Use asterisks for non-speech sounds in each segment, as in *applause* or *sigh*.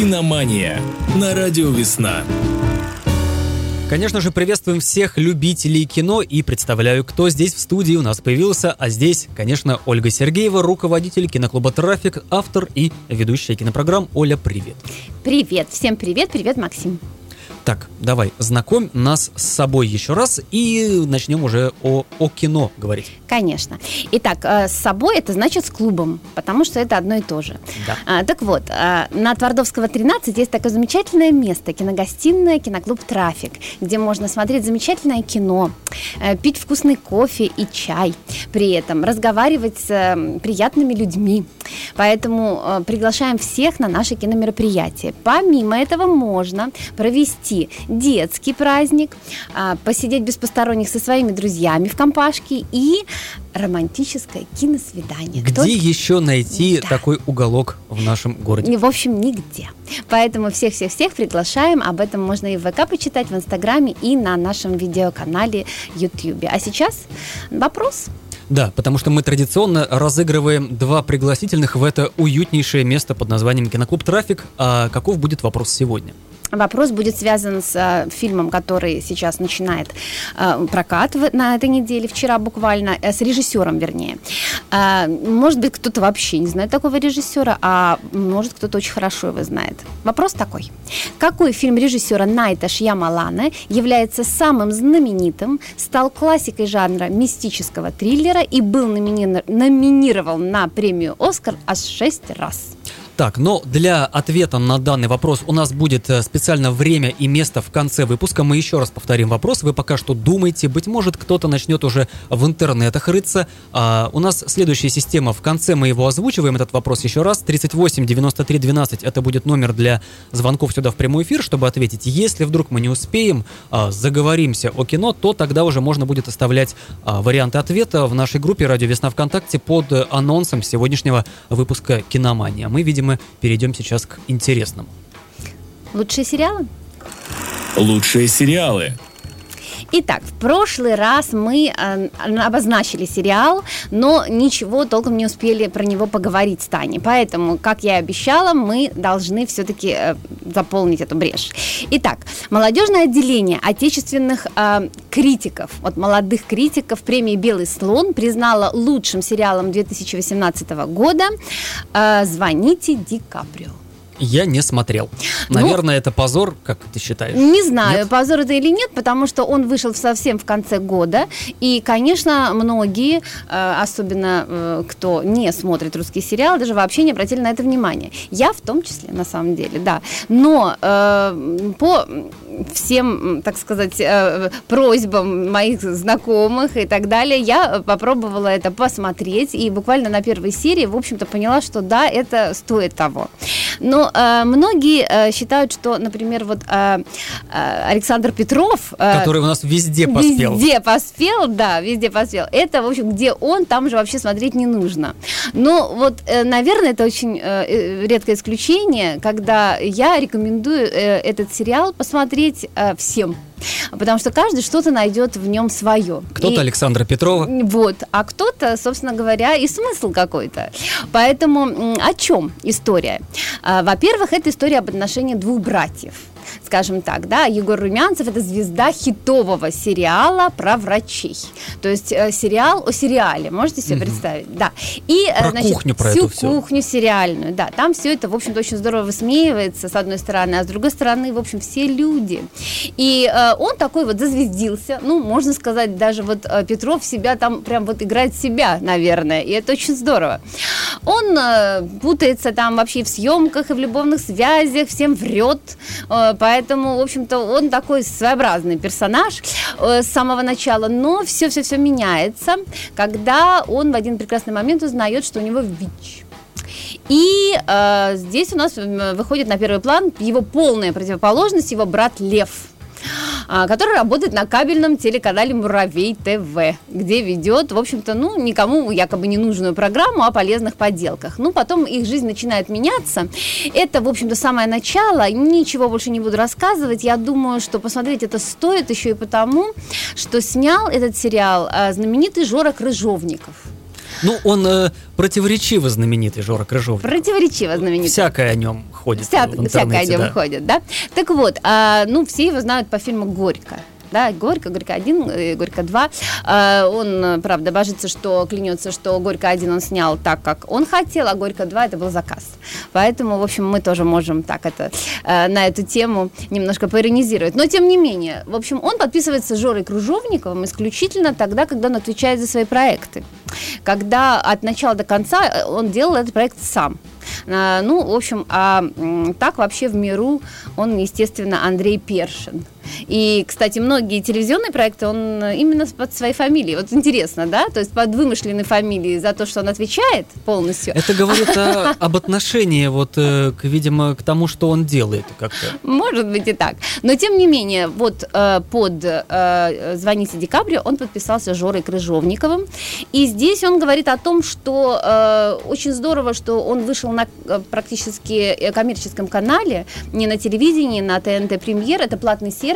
Киномания на радио «Весна». Конечно же, приветствуем всех любителей кино и представляю, кто здесь в студии у нас появился. А здесь, конечно, Ольга Сергеева, руководитель киноклуба «Трафик», автор и ведущая кинопрограмм. Оля, привет. Привет, всем привет, привет, Максим. Так, давай, знакомь нас с собой еще раз и начнем уже о, о кино говорить. Конечно. Итак, э, с собой это значит с клубом, потому что это одно и то же. Да. А, так вот, а, на Твардовского 13 есть такое замечательное место, киногостиная, киноклуб «Трафик», где можно смотреть замечательное кино, э, пить вкусный кофе и чай, при этом разговаривать с э, приятными людьми. Поэтому э, приглашаем всех на наше киномероприятие. Помимо этого можно провести детский праздник, а, посидеть без посторонних со своими друзьями в компашке и романтическое киносвидание. Где Кто- еще найти Да. такой уголок в нашем городе? В общем, нигде. Поэтому всех-всех-всех приглашаем. Об этом можно и в ВК почитать, в Инстаграме и на нашем видеоканале Ютьюбе. А сейчас вопрос. Да, потому что мы традиционно разыгрываем два пригласительных в это уютнейшее место под названием «Киноклуб Трафик». А каков будет вопрос сегодня? Вопрос будет связан с э, фильмом, который сейчас начинает э, прокат в- на этой неделе, вчера буквально, э, с режиссером, вернее. Э, может быть, кто-то вообще не знает такого режиссера, а может, кто-то очень хорошо его знает. Вопрос такой. Какой фильм режиссера Найта Шьямалана является самым знаменитым, стал классикой жанра мистического триллера и был номини- номинирован на премию «Оскар» аж шесть раз? Так, но для ответа на данный вопрос у нас будет э, специально время и место в конце выпуска. Мы еще раз повторим вопрос. Вы пока что думаете, быть может, кто-то начнет уже в интернетах рыться. А, у нас следующая система. В конце мы его озвучиваем, этот вопрос еще раз. 38 93 12 это будет номер для звонков сюда в прямой эфир, чтобы ответить. Если вдруг мы не успеем, а, заговоримся о кино, то тогда уже можно будет оставлять а, варианты ответа в нашей группе «Радио Весна ВКонтакте» под э, анонсом сегодняшнего выпуска «Киномания». Мы, видимо, перейдем сейчас к интересному. Лучшие сериалы? Лучшие сериалы. Итак, в прошлый раз мы э, обозначили сериал, но ничего толком не успели про него поговорить с Таней. Поэтому, как я и обещала, мы должны все-таки э, заполнить эту брешь. Итак, молодежное отделение отечественных э, критиков, вот молодых критиков премии «Белый слон» признало лучшим сериалом 2018 года э, «Звоните Ди Каприо». Я не смотрел. Наверное, это позор, как ты считаешь? Не знаю, Нет? позор это или нет, потому что он вышел совсем в конце года. И, конечно, многие, э, особенно э, кто не смотрит русский сериал, даже вообще не обратили на это внимание. Я в том числе, на самом деле, да. Но э, по всем, так сказать, э, просьбам моих знакомых и так далее, я попробовала это посмотреть. И буквально на первой серии, в общем-то, поняла, что да, это стоит того. Но э, многие э, считают, что, например, вот э, э, Александр Петров... э, Который у нас везде поспел. Везде поспел, да, везде поспел. Это, в общем, где он, там же вообще смотреть не нужно. Но вот, э, наверное, это очень э, э, редкое исключение, когда я рекомендую э, этот сериал посмотреть э, всем. Потому что каждый что-то найдет в нем свое. Кто-то И- Александра Петрова. вот, а кто-то, собственно говоря, и смысл какой-то. Поэтому о чем история? А, Во-первых, это история об отношении двух братьев. Скажем так, да, Егор Румянцев это звезда хитового сериала про врачей. То есть э, сериал о сериале, можете себе Мгм. представить? Да. И э, Про значит, кухню, про всю всё. кухню сериальную, да. Там все это, в общем-то, очень здорово высмеивается, с одной стороны, а с другой стороны, в общем, все люди. И э, он такой вот зазвездился, ну, можно сказать, даже вот э, Петров себя там прям вот играет себя, наверное, и это очень здорово. Он э, путается там вообще в съемках, и в любовных связях, всем врет, э, поэтому, в общем-то, он такой своеобразный персонаж э, с самого начала, но все-все-все меняется, когда он в один прекрасный момент узнает, что у него ВИЧ. И э, здесь у нас выходит на первый план его полная противоположность, его брат Лев который работает на кабельном телеканале Муравей ТВ, где ведет, в общем-то, ну, никому якобы не нужную программу о полезных поделках. Ну, потом их жизнь начинает меняться. Это, в общем-то, самое начало. Ничего больше не буду рассказывать. Я думаю, что посмотреть это стоит еще и потому, что снял этот сериал а, знаменитый Жора Крыжовников. Ну, он э, противоречиво знаменитый, Жора Крыжов. Противоречиво знаменитый. Всякое о нем ходит Вся- всякое о нем да. ходит, да? Так вот, а, ну, все его знают по фильму «Горько». Да, Горько, Горько один, э, Горько два. А, Он, э, правда, божится, что клянется, что Горько один он снял так, как он хотел, а Горько два это был заказ. Поэтому, в общем, мы тоже можем так это э, на эту тему немножко поиронизировать. Но тем не менее, в общем, он подписывается с Жорой Кружовниковым исключительно тогда, когда он отвечает за свои проекты. Когда от начала до конца э, он делал этот проект сам. Ну, в общем, а так вообще в миру он, естественно, Андрей Першин. И, кстати, многие телевизионные проекты он именно под своей фамилией. Вот интересно, да? То есть под вымышленной фамилией за то, что он отвечает полностью. Это говорит о- *laughs* об отношении, вот, э, к, видимо, к тому, что он делает как-то. Может быть и так. Но тем не менее, вот э, под э, «Звоните Ди Каприо» он подписался Жорой Крыжовниковым. И здесь он говорит о том, что э, очень здорово, что он вышел на э, практически э, коммерческом канале, не на телевидении, на ТНТ Премьер. Это платный сервис.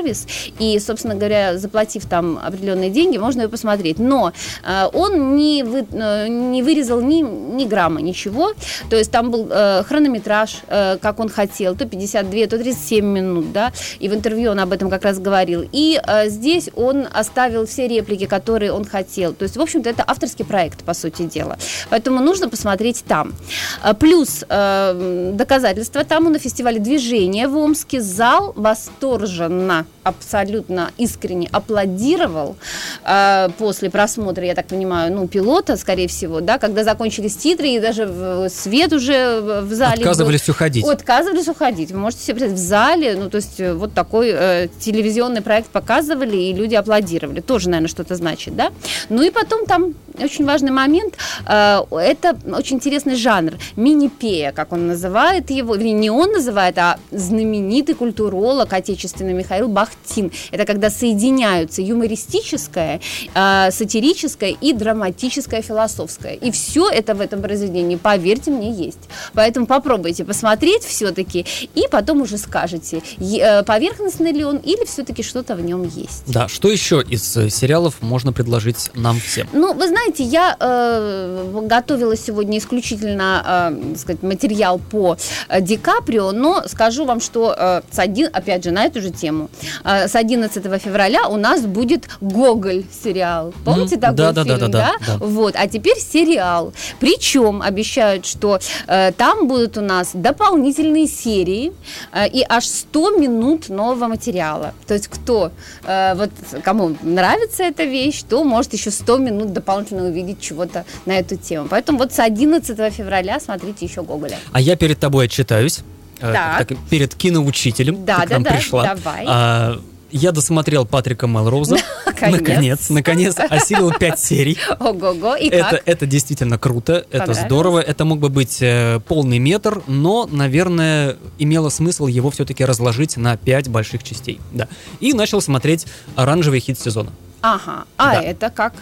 И, собственно говоря, заплатив там определенные деньги, можно ее посмотреть. Но э, он не, вы- э, не вырезал ни, ни грамма ничего. То есть там был э, хронометраж, э, как он хотел, то 52, то 37 минут, да, и в интервью он об этом как раз говорил. И э, здесь он оставил все реплики, которые он хотел. То есть, в общем-то, это авторский проект, по сути дела. Поэтому нужно посмотреть там. А, Плюс э, доказательства тому на фестивале движения в Омске зал восторженно, абсолютно искренне аплодировал э, после просмотра, я так понимаю, ну, пилота, скорее всего, да, когда закончились титры, и даже в- свет уже в зале был. Отказывались уходить. Отказывались уходить. Вы можете себе представить, в зале, ну, то есть э, вот такой э, телевизионный проект показывали, и люди аплодировали. Тоже, наверное, что-то значит, да? Ну и потом там очень важный момент, э, это очень интересный жанр, мини-пея, как он называет его, вернее, не он называет, а знаменитый культуролог отечественный Михаил Бахтин. Это когда соединяются юмористическое, э, сатирическое и драматическое, философское. И все это в этом произведении, поверьте мне, есть. Поэтому попробуйте посмотреть все-таки, и потом уже скажете, э, поверхностный ли он или все-таки что-то в нем есть. Да, что еще из сериалов можно предложить нам всем? Ну, вы знаете, я э, готовила сегодня исключительно, э, сказать, материал по э, Ди Каприо, но скажу вам, что э, с один, опять же, на эту же тему, э, с 11 февраля у нас будет Гоголь сериал. Помните Мгм. такой Да, да, да, фильм, да, да, да. Вот, а теперь сериал. Причем обещают, что э, там будут у нас дополнительные серии э, и аж 100 минут нового материала. То есть кто, э, вот кому нравится эта вещь, то может еще 100 минут дополнительно увидеть чего-то на эту тему. Поэтому вот с 11 февраля смотрите еще Гоголя. А я перед тобой отчитаюсь. э, Так. перед киноучителем. Да, ты к да, нам да, пришла. давай. А, я досмотрел Патрика Мелроуза. *laughs* Наконец. Наконец, наконец, осилил пять серий. Ого-го, и Это, как? это действительно круто, это здорово. Это мог бы быть э, полный метр, но, наверное, имело смысл его все-таки разложить на пять больших частей. Да. И начал смотреть оранжевый хит сезона. Ага, а Да. это как?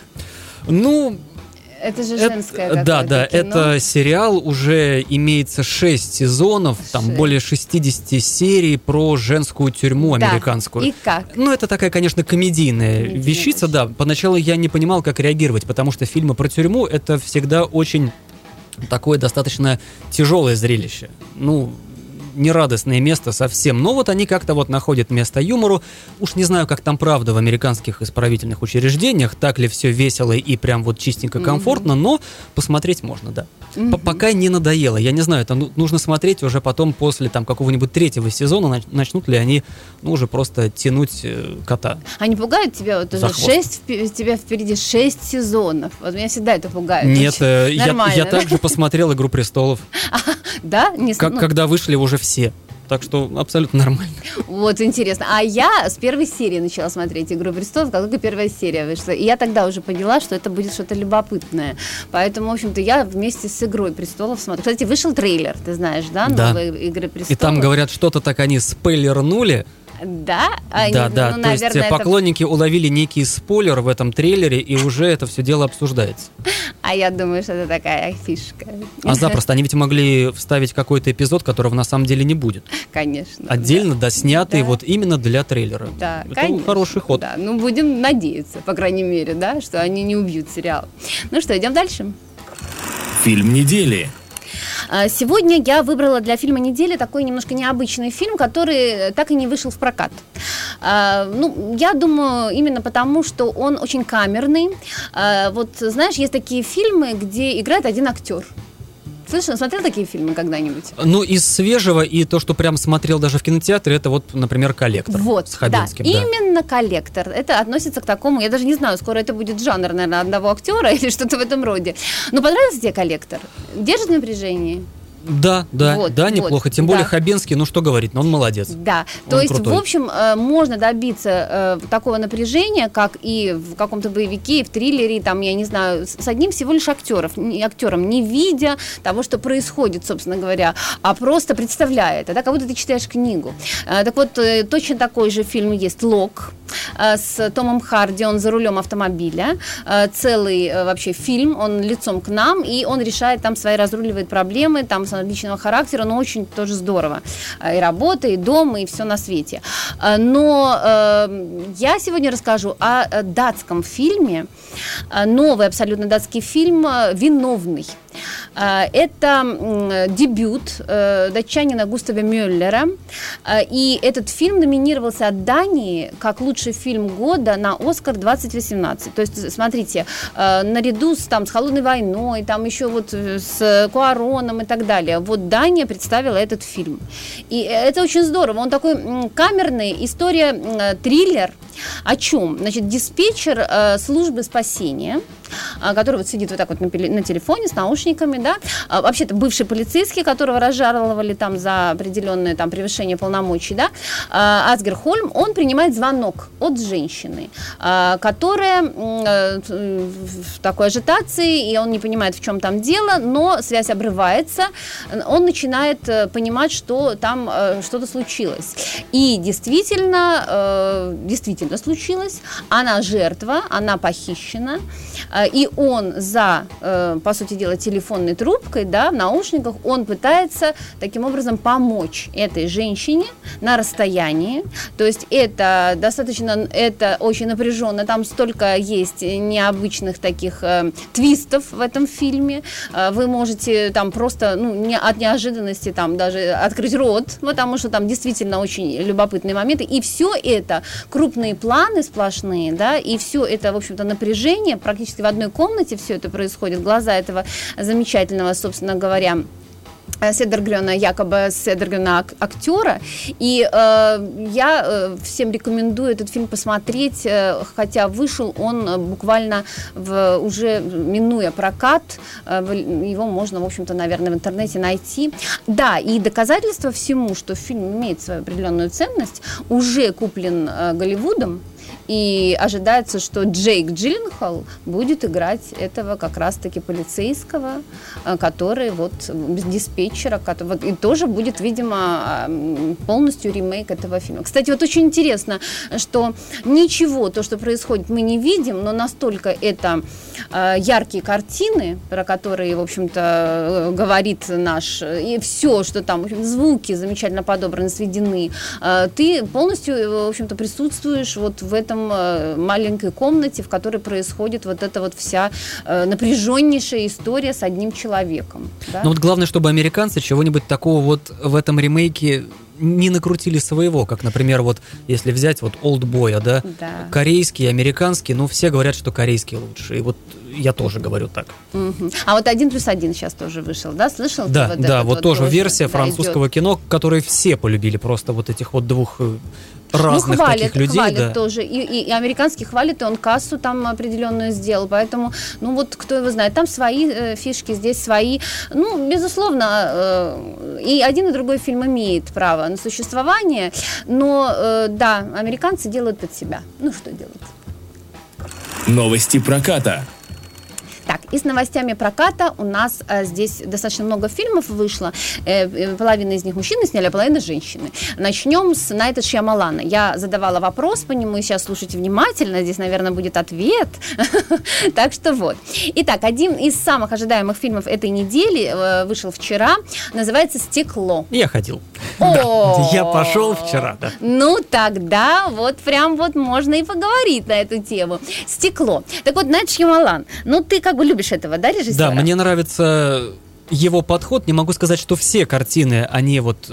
Ну, Это же это- женское да, да, кино. это сериал уже имеется 6 сезонов, там Шесть. более 60 серий про женскую тюрьму Да. американскую. И как? Ну, это такая, конечно, комедийная Комедийная вещица, очень. да. Поначалу я не понимал, как реагировать, потому что фильмы про тюрьму это всегда очень такое достаточно тяжелое зрелище. Ну, нерадостное место совсем. Но вот они как-то вот находят место юмору. Уж не знаю, как там правда в американских исправительных учреждениях, так ли все весело и прям вот чистенько комфортно, но посмотреть можно, да. Мгм. Пока не надоело. Я не знаю, это ну- нужно смотреть уже потом после там какого-нибудь третьего сезона, нач- начнут ли они ну, уже просто тянуть э, кота. А не пугает тебя вот уже шесть, тебя впереди шесть сезонов? Вот меня всегда это пугает. Нет, э, я, я также посмотрел «Игру престолов», *laughs* Да? Ну, когда вышли уже все. Так что абсолютно нормально. Вот интересно. А я с первой серии начала смотреть «Игру престолов», как только первая серия вышла. И я тогда уже поняла, что это будет что-то любопытное. Поэтому, в общем-то, я вместе с «Игрой престолов» смотрю. Кстати, вышел трейлер, ты знаешь, да? Да. Новой «Игры престолов». И там говорят, что-то так они спойлернули. Да? Они, да, да. ну, То есть наверное, э, это- поклонники уловили некий спойлер в этом трейлере, и уже это все дело обсуждается. А я думаю, что это такая фишка. А запросто они ведь могли вставить какой-то эпизод, которого на самом деле не будет. Конечно. Отдельно, доснятый Да. вот именно для трейлера. Да, это конечно. хороший ход. Да, ну будем надеяться, по крайней мере, да, что они не убьют сериал. Ну что, идем дальше. Фильм недели. А, Сегодня я выбрала для фильма недели такой немножко необычный фильм, который так и не вышел в прокат. А, Ну, я думаю, именно потому, что он очень камерный. А, Вот, знаешь, есть такие фильмы, где играет один актер. Слышал, смотрел такие фильмы когда-нибудь? Ну, из свежего и то, что прям смотрел даже в кинотеатре, это вот, например, коллектор Вот, с Хабенским. да, да. именно коллектор. Это относится к такому, я даже не знаю, скоро это будет жанр, наверное, одного актера *laughs* или что-то в этом роде. Но понравился тебе коллектор? Держит напряжение? Да, да, Вот, да, вот, неплохо. Тем более да. Хабенский, ну что говорить, но он молодец. Да, Он то есть, крутой. в общем, э, можно добиться э, такого напряжения, как и в каком-то боевике, и в триллере, там, я не знаю, с одним всего лишь актеров, актером, не видя того, что происходит, собственно говоря, а просто представляя это, да, как будто ты читаешь книгу. Э, Так вот, точно такой же фильм есть «Лок» с Томом Харди, он за рулем автомобиля, целый вообще фильм, он лицом к нам, и он решает там свои, разруливает проблемы, там с личного характера, но очень тоже здорово. Э, И работа, и дом, и все на свете. Э, Но э, я сегодня расскажу о э, датском фильме, Э, новый абсолютно датский фильм э, «Виновный». Э, Это дебют э, датчанина Густава Мюллера. Э, И этот фильм номинировался от Дании как лучший фильм года на Оскар 2018. То есть, смотрите, наряду с, там, с «Холодной войной», там еще вот с Куароном и так далее, вот Дания представила этот фильм. И это очень здорово. Он такой камерный, история, триллер. О чем? Значит, диспетчер э, службы спасения, а, который вот сидит вот так вот на, на телефоне с наушниками, да, А, вообще-то бывший полицейский, которого разжаловали там за определенное там превышение полномочий, да, а, Асгер Хольм, он принимает звонок от женщины, а, которая э, в такой агитации, и он не понимает, в чем там дело, но связь обрывается, он начинает э, понимать, что там э, что-то случилось. И действительно, э, действительно случилось, она жертва, она похищена, э, и он за, э, по сути дела, телефонной трубкой, да, в наушниках, он пытается таким образом помочь этой женщине на расстоянии. То есть это достаточно, это очень напряженно, там столько есть необычных таких э, твистов в этом фильме. Вы можете там просто, ну, не, от неожиданности там даже открыть рот, потому что там действительно очень любопытные моменты. И все это крупные планы сплошные, да, и все это, в общем-то, напряжение практически в одной комнате все это происходит. Глаза этого замечательного, собственно говоря, Седергрена, якобы Седергрена ак- актера. И э, я э, всем рекомендую этот фильм посмотреть, э, хотя вышел он э, буквально в, уже минуя прокат, э, его можно, в общем-то, наверное, в интернете найти. Да, и доказательство всему, что фильм имеет свою определенную ценность, уже куплен э, Голливудом, и ожидается, что Джейк Джилленхол будет играть этого как раз-таки полицейского, э, который вот диспетчера, который, и тоже будет, видимо, м, полностью ремейк этого фильма. Кстати, вот очень интересно, что ничего, то, что происходит, мы не видим, но настолько это э, яркие картины, про которые, в общем-то, э, говорит наш, э, и все, что там, в общем, звуки замечательно подобраны, сведены, э, ты полностью, э, в общем-то, присутствуешь вот в этом э, маленькой комнате, в которой происходит вот эта вот вся э, напряженнейшая история с одним человеком. да? Но вот главное, чтобы американцы чего-нибудь такого вот в этом ремейке не накрутили своего, как, например, вот если взять вот Олдбоя, да, Да. корейский, американский, ну все говорят, что корейский лучше, и вот я тоже говорю так. Мгм. А вот один плюс один сейчас тоже вышел, да? Слышал? ты Да, вот да, этот вот, тоже тоже, версия да, французского идет? кино, который все полюбили, просто вот этих вот двух э, разных ну, хвалит, таких людей, хвалит да. тоже. И, и, и американский хвалит, и он кассу там определенную сделал. Поэтому, ну вот, кто его знает, там свои э, фишки, здесь свои. Ну, безусловно, э, и один, и другой фильм имеет право на существование. Но, э, да, американцы делают под себя. Ну, что делать? Новости проката. Так, и с новостями проката у нас э, здесь достаточно много фильмов вышло. Э, э, половина из них мужчины сняли, а половина женщины. Начнем с Найта Шьямалана. Я задавала вопрос по нему, и сейчас слушайте внимательно. Здесь, наверное, будет ответ. *laughs* Так что вот. Итак, один из самых ожидаемых фильмов этой недели э, вышел вчера. Называется «Стекло». Я ходил. Я пошел вчера, да. Ну, тогда вот прям вот можно и поговорить на эту тему. Стекло. Так вот, Найт Шьямалан, ну ты как бы любишь этого, да, режиссера? Да, мне нравится его подход. Не могу сказать, что все картины, они вот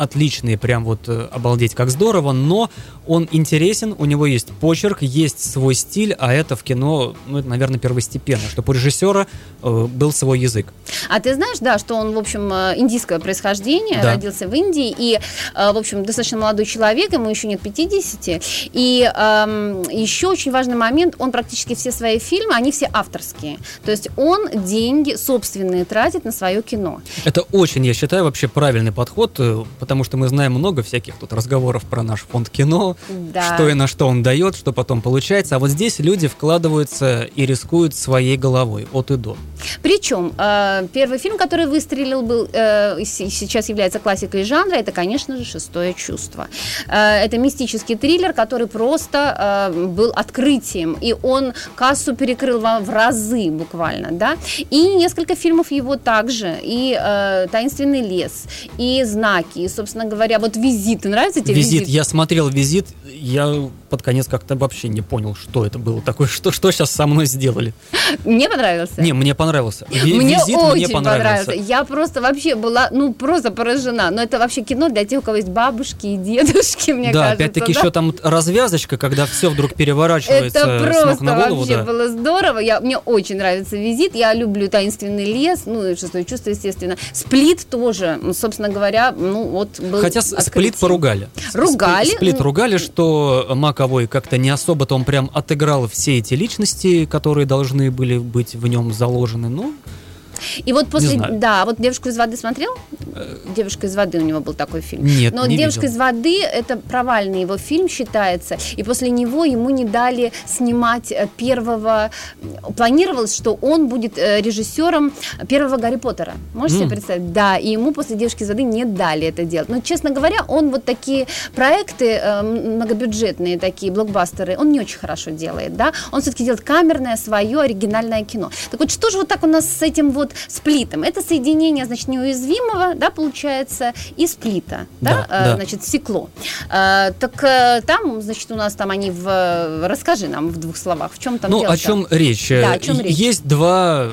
э, отличные, прям вот э, обалдеть, как здорово, но он интересен, у него есть почерк, есть свой стиль, а это в кино, ну, это, наверное, первостепенно, чтобы у режиссера э, был свой язык. А ты знаешь, да, что он, в общем, э, индийское происхождение, Да. родился в Индии, и, э, в общем, достаточно молодой человек, ему еще нет 50, и эм, еще очень важный момент, он практически все свои фильмы, они все авторские, то есть он деньги собственные тратит на свое кино. Это очень, я считаю, вообще правильный подход, э, потому что мы знаем много всяких тут разговоров про наш фонд кино, Да. что и на что он дает, что потом получается. А вот здесь люди вкладываются и рискуют своей головой от и до. Причем э, первый фильм, который выстрелил, был э, сейчас является классикой жанра, это, конечно же, «Шестое чувство». Э, это мистический триллер, который просто был открытием, и он кассу перекрыл во- в разы буквально, да. И несколько фильмов его также, и «Таинственный лес», и «Знаки», и, собственно говоря, вот «Визит». Нравится тебе Визит. «Визит»? Я смотрел визит, я под конец как-то вообще не понял, что это было такое, что, что сейчас со мной сделали. Мне понравился? Не, мне понравился. Ви- Мне визит очень мне понравился. понравился. Я просто вообще была, ну, просто поражена. Но это вообще кино для тех, у кого есть бабушки и дедушки, мне да, кажется. опять-таки да? еще там развязочка, когда все вдруг переворачивается Это с просто ног на голову. вообще да. было здорово. Я, мне очень нравится визит. Я люблю таинственный лес, ну и шестое чувство, естественно. Сплит тоже, ну, собственно говоря, ну вот был Хотя с- сплит поругали. С- Ругали? Сплит, Ну. ругали, что Маковой как-то не особо-то он прям отыграл все эти личности, которые должны были быть в нем заложены. Ну, И вот после, да, вот девушку из воды смотрел? Девушка из воды у него был такой фильм. Нет, Но не девушка видел. из воды это провальный его фильм считается, и после него ему не дали снимать э, первого. Планировалось, что он будет э, режиссером первого Гарри Поттера. Можете себе М. представить? Да, и ему после девушки из воды не дали это делать. Но, честно говоря, он вот такие проекты э, многобюджетные, такие блокбастеры, он не очень хорошо делает, да. Он все-таки делает камерное свое оригинальное кино. Так вот, что же вот так у нас с этим вот сплитом? Это соединение, значит, неуязвимого, да, получается, и сплита, да, Да, э, да. значит, стекло. Э, так э, там, значит, у нас там они в... Расскажи нам в двух словах, в чем там ну дело о чем речь? Да, о чем речь? Есть два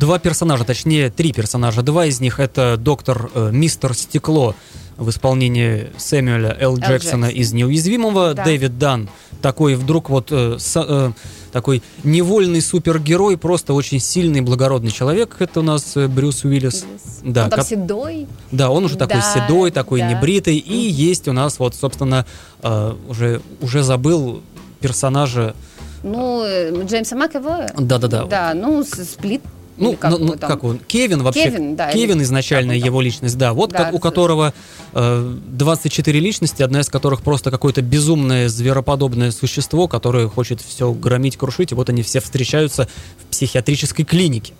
два персонажа, точнее три персонажа. Два из них это доктор э, Мистер Стекло в исполнении Сэмюэля Л. Л. Джексона Джексон. из «Неуязвимого», Да. Дэвид Дан, такой вдруг вот э, со- э, такой невольный супергерой, просто очень сильный, благородный человек. Это у нас э, Брюс Уиллис. Да, он ко- седой. да, он уже такой Да, седой, такой да. небритый. И есть у нас вот, собственно, э, уже, уже забыл персонажа. Ну, э, Джеймса Макэвоя. Да-да-да. Да, ну, сплит. Ну, как ну, ну, там? как он? Кевин вообще. Кевин, да, Кевин изначально там? его личность, да. Вот Да, как, у которого э, 24 личности, одна из которых просто какое-то безумное звероподобное существо, которое хочет все громить, крушить, и вот они все встречаются в психиатрической клинике.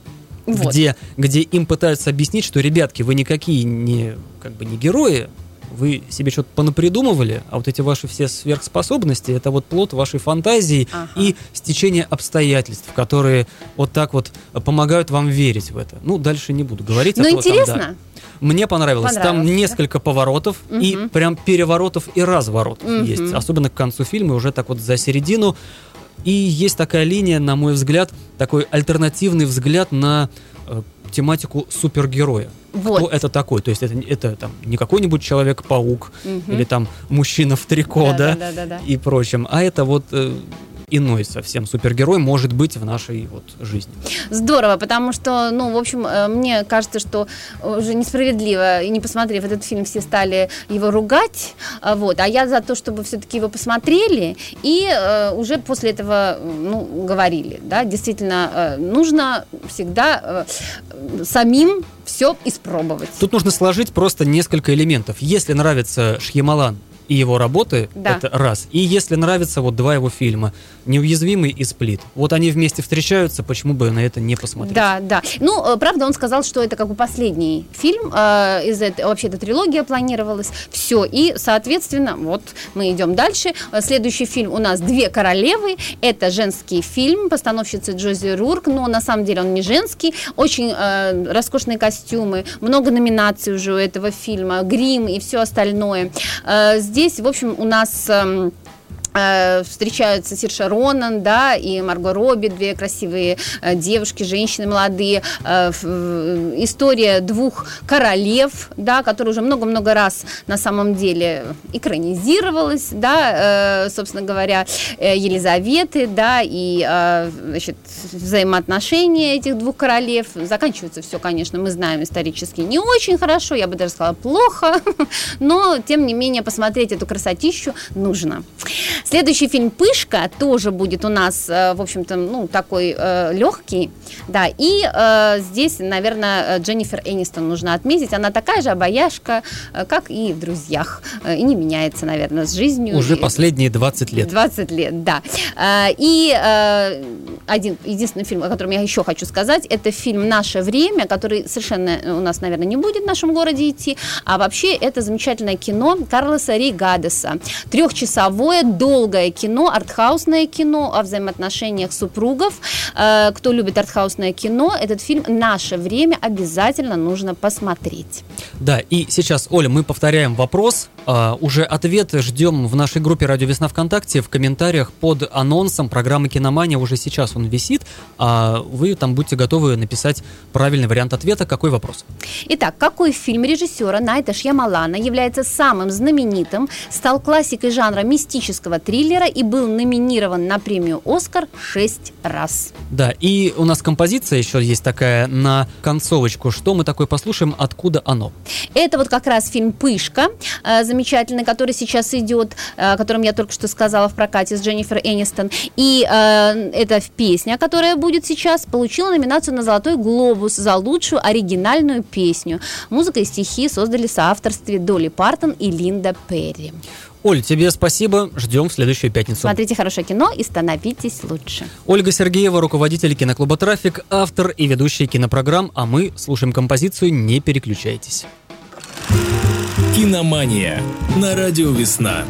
Вот. Где, где им пытаются объяснить, что, ребятки, вы никакие не, как бы не герои, вы себе что-то понапридумывали, а вот эти ваши все сверхспособности, это вот плод вашей фантазии Ага. и стечение обстоятельств, которые вот так вот помогают вам верить в это. Ну, дальше не буду говорить. а Ну, то там, интересно. да. Мне понравилось. Там Понравилось, да? несколько поворотов и Мгм. прям переворотов и разворотов Мгм. есть. Особенно к концу фильма, уже так вот за середину. И есть такая линия, на мой взгляд, такой альтернативный взгляд на э, тематику супергероя. Вот. Кто это такой? То есть это, это там не какой-нибудь человек-паук Мгм. или там мужчина в трико, да, Да-да-да-да. и прочем, а это вот э, иной совсем супергерой может быть в нашей вот жизни. Здорово, потому что, ну, в общем, э, мне кажется, что уже несправедливо, и не посмотрев этот фильм, все стали его ругать, а, вот, а я за то, чтобы все-таки его посмотрели и э, уже после этого, ну, говорили, да, действительно, э, нужно всегда э, самим все испробовать. Тут нужно сложить просто несколько элементов. Если нравится Шьямалан, и его работы, Да. это раз. И если нравится вот два его фильма, «Неуязвимый» и «Сплит». Вот они вместе встречаются, почему бы на это не посмотреть? Да, да. Ну, э, правда, он сказал, что это как бы последний фильм э, из этой, вообще эта трилогия планировалась. Все, и, соответственно, вот мы идем дальше. Э, Следующий фильм у нас «Две королевы». Это женский фильм, постановщицы Джози Рурк, но на самом деле он не женский. Очень э, роскошные костюмы, много номинаций уже у этого фильма, грим и все остальное. Э, здесь, в общем, у нас... э, встречаются Сирша Ронан, да, и Марго Робби, две красивые э, девушки, женщины молодые. Э, история двух королев, да, которая уже много-много раз на самом деле экранизировалась, да, собственно говоря, Елизаветы, да, и, значит, взаимоотношения этих двух королев. Заканчивается все, конечно, мы знаем исторически не очень хорошо, я бы даже сказала плохо, *laughs* но, тем не менее, посмотреть эту красотищу нужно. Следующий фильм «Пышка» тоже будет у нас, э, в общем-то, ну, такой легкий, да, и э, здесь, наверное, Дженнифер Энистон нужно отметить, она такая же обаяшка, э, как и в «Друзьях», э, и не меняется, наверное, с жизнью. Уже последние 20 лет. 20 лет, да. Э, И э, один, единственный фильм, о котором я еще хочу сказать, это фильм «Наше время», который совершенно у нас, наверное, не будет в нашем городе идти, а вообще это замечательное кино Карлоса Рейгадеса. Трехчасовое, долгое кино, артхаусное кино о взаимоотношениях супругов. Э, Кто любит артхаусное кино, этот фильм «Наше время» обязательно нужно посмотреть. Да, и сейчас, Оля, мы повторяем вопрос. А, уже ответ ждем в нашей группе «Радио Весна ВКонтакте» в комментариях под анонсом программы «Киномания». Уже сейчас он висит, а вы там будьте готовы написать правильный вариант ответа. Какой вопрос? Итак, какой фильм режиссера Найта Шьямалана является самым знаменитым, стал классикой жанра мистического триллера и был номинирован на премию «Оскар» шесть раз? Да, и у нас композиция еще есть такая на концовочку. Что мы такое послушаем, откуда оно? Это вот как раз фильм «Пышка», э, замечательный, который сейчас идет, э, о котором я только что сказала в прокате с Дженнифер Энистон. И э, эта песня, которая будет сейчас, получила номинацию на «Золотой глобус» за лучшую оригинальную песню. Музыка и стихи создали в соавторстве Долли Партон и Линда Перри. Оль, тебе спасибо. Ждем в следующую пятницу. Смотрите хорошее кино и становитесь лучше. Ольга Сергеева, руководитель киноклуба «Трафик», автор и ведущий кинопрограмм, а мы слушаем композицию «Не переключайтесь». Киномания на радио «Весна».